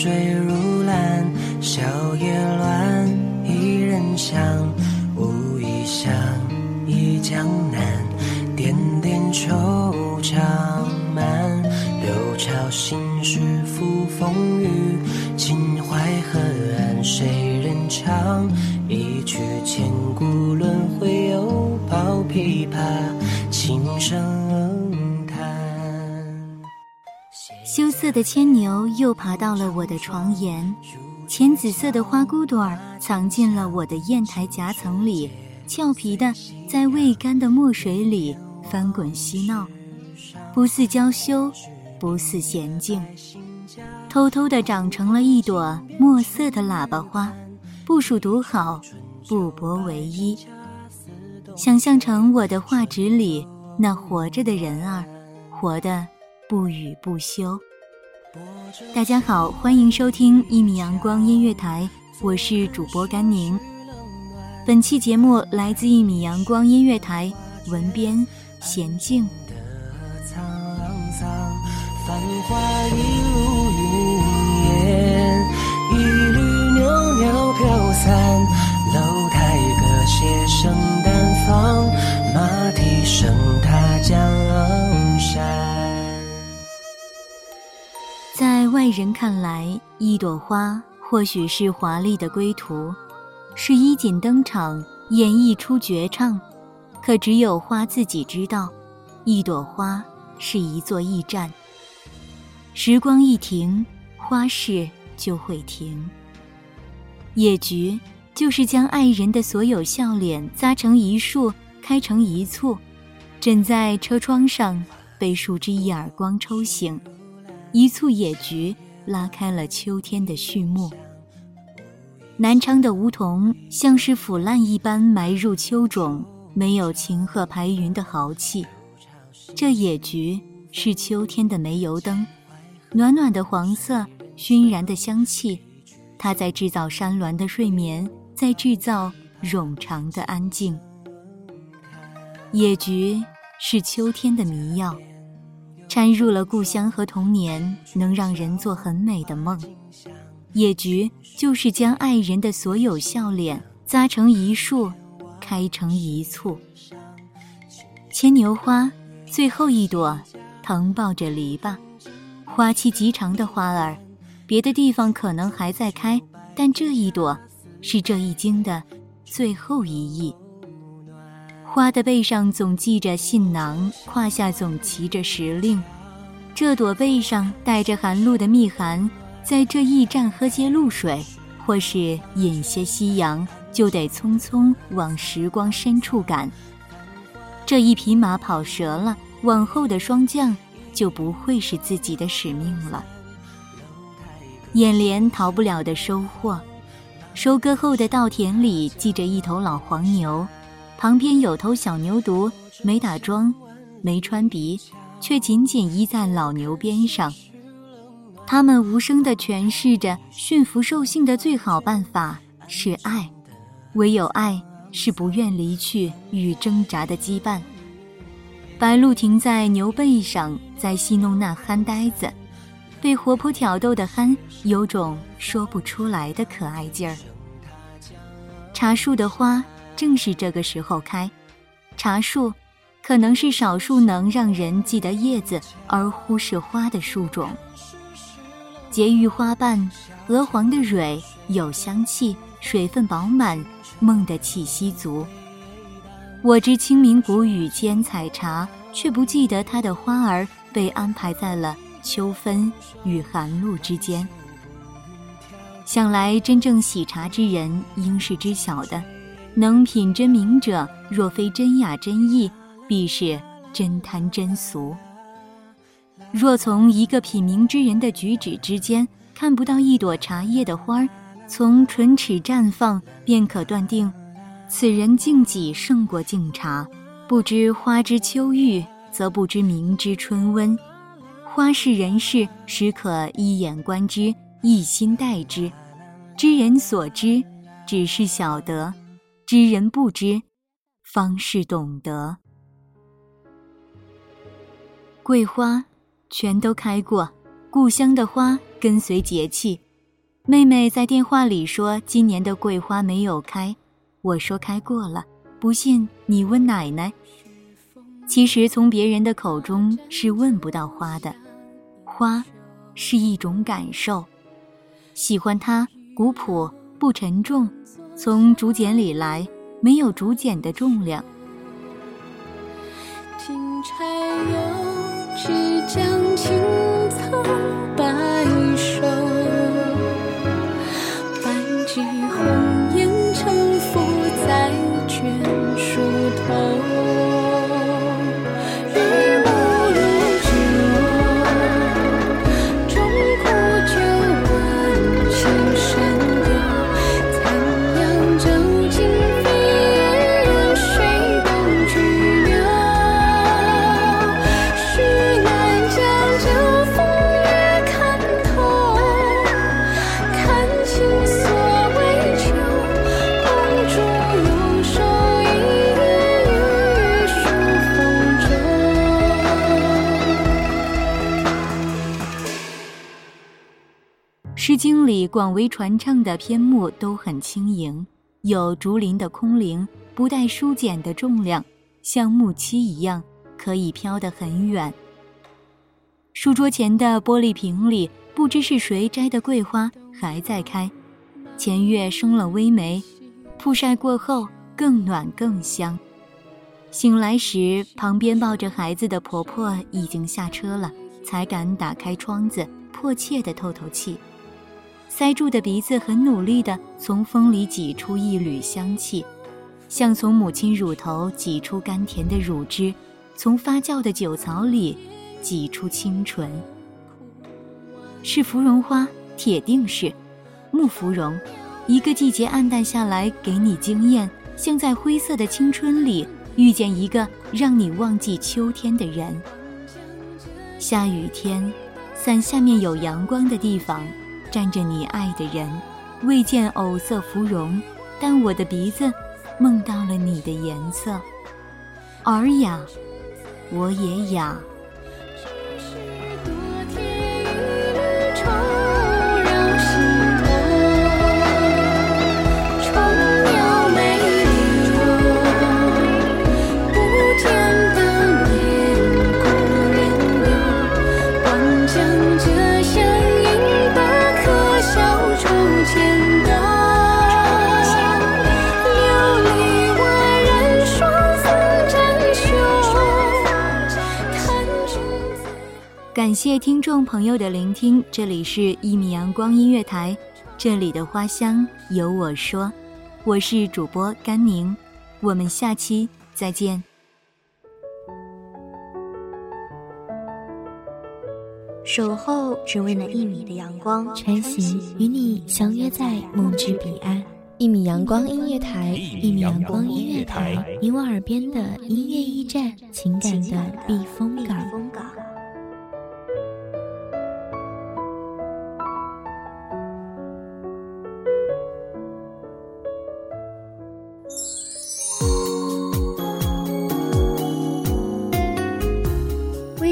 水如蓝，笑也乱，一人香，无意想忆江南，点点惆怅满，六朝心事付风雨，秦淮河岸谁人唱？一曲千古轮回，又抱琵琶，轻声叹。羞涩的牵牛又爬到了我的床沿，浅紫色的花骨朵儿藏进了我的砚台夹层里，俏皮的在未干的墨水里翻滚嬉闹，不似娇羞，不似娴静，偷偷的长成了一朵墨色的喇叭花，不属独好，不博唯一。想象成我的画纸里那活着的人儿，活得不语不休。大家好，欢迎收听一米阳光音乐台，我是主播甘宁。本期节目来自一米阳光音乐台，文编娴静。繁华一路云烟，一缕袅袅飘散。楼台歌榭声淡放，马蹄声踏江外人看来，一朵花或许是华丽的归途，是衣锦登场，演绎出绝唱。可只有花自己知道，一朵花是一座驿站。时光一停，花事就会停。野菊就是将爱人的所有笑脸扎成一束，开成一簇，枕在车窗上，被树枝一耳光抽醒。一簇野菊拉开了秋天的序幕。南昌的梧桐像是腐烂一般埋入秋种，没有晴鹤排云的豪气。这野菊是秋天的煤油灯，暖暖的黄色，熏然的香气，它在制造山峦的睡眠，在制造冗长的安静。野菊是秋天的迷药。掺入了故乡和童年，能让人做很美的梦。野菊就是将爱人的所有笑脸扎成一束，开成一簇。牵牛花最后一朵，藤抱着篱笆，花期极长的花儿，别的地方可能还在开，但这一朵是这一经的最后一翼。花的背上总系着信囊，胯下总骑着时令。这朵背上带着寒露的密函，在这驿站喝些露水，或是饮些夕阳，就得匆匆往时光深处赶。这一匹马跑折了，往后的霜降就不会是自己的使命了。眼帘逃不了的收获，收割后的稻田里系着一头老黄牛，旁边有头小牛犊，没打桩，没穿鼻，却紧紧依在老牛边上。他们无声地诠释着驯服兽性的最好办法是爱，唯有爱是不愿离去与挣扎的羁绊。白鹿停在牛背上，在戏弄那憨呆子。被活泼挑逗的憨，有种说不出来的可爱劲儿。茶树的花正是这个时候开，茶树可能是少数能让人记得叶子而忽视花的树种。结于花瓣，鹅黄的蕊有香气，水分饱满，梦的气息足。我知清明谷雨间采茶，却不记得它的花儿被安排在了。秋分与寒露之间，想来真正喜茶之人应是知晓的。能品真名者，若非真雅真意，必是真贪真俗。若从一个品茗之人的举止之间看不到一朵茶叶的花儿从唇齿绽放，便可断定，此人敬己胜过敬茶。不知花之秋郁，则不知茗之春温。花是人事，实可一眼观之，一心待之。知人所知，只是晓得；知人不知，方是懂得。桂花全都开过，故乡的花跟随节气。妹妹在电话里说今年的桂花没有开，我说开过了，不信你问奶奶。其实从别人的口中是问不到花的。花，是一种感受，喜欢它古朴不沉重，从竹简里来，没有竹简的重量。金钗又只将里广为传唱的篇目都很轻盈，有竹林的空灵，不带书简的重量，像木漆一样，可以飘得很远。书桌前的玻璃瓶里，不知是谁摘的桂花还在开，前月生了微梅，曝晒过后更暖更香。醒来时，旁边抱着孩子的婆婆已经下车了，才敢打开窗子，迫切地透透气。塞住的鼻子很努力地从风里挤出一缕香气，像从母亲乳头挤出甘甜的乳汁，从发酵的酒槽里挤出清纯。是芙蓉花，铁定是木芙蓉。一个季节暗淡下来，给你惊艳，像在灰色的青春里遇见一个让你忘记秋天的人。下雨天，伞下面有阳光的地方。站着你爱的人，未见藕色芙蓉，但我的鼻子梦到了你的颜色。尔雅，我也雅。感谢听众朋友的聆听，这里是《一米阳光音乐台》，这里的花香由我说，我是主播甘宁，我们下期再见。守候只为那一米的阳光，穿行与你相约在梦之彼岸。一米阳光音乐台，一米阳光音乐台，你我耳边的音乐驿站，情感的避风港。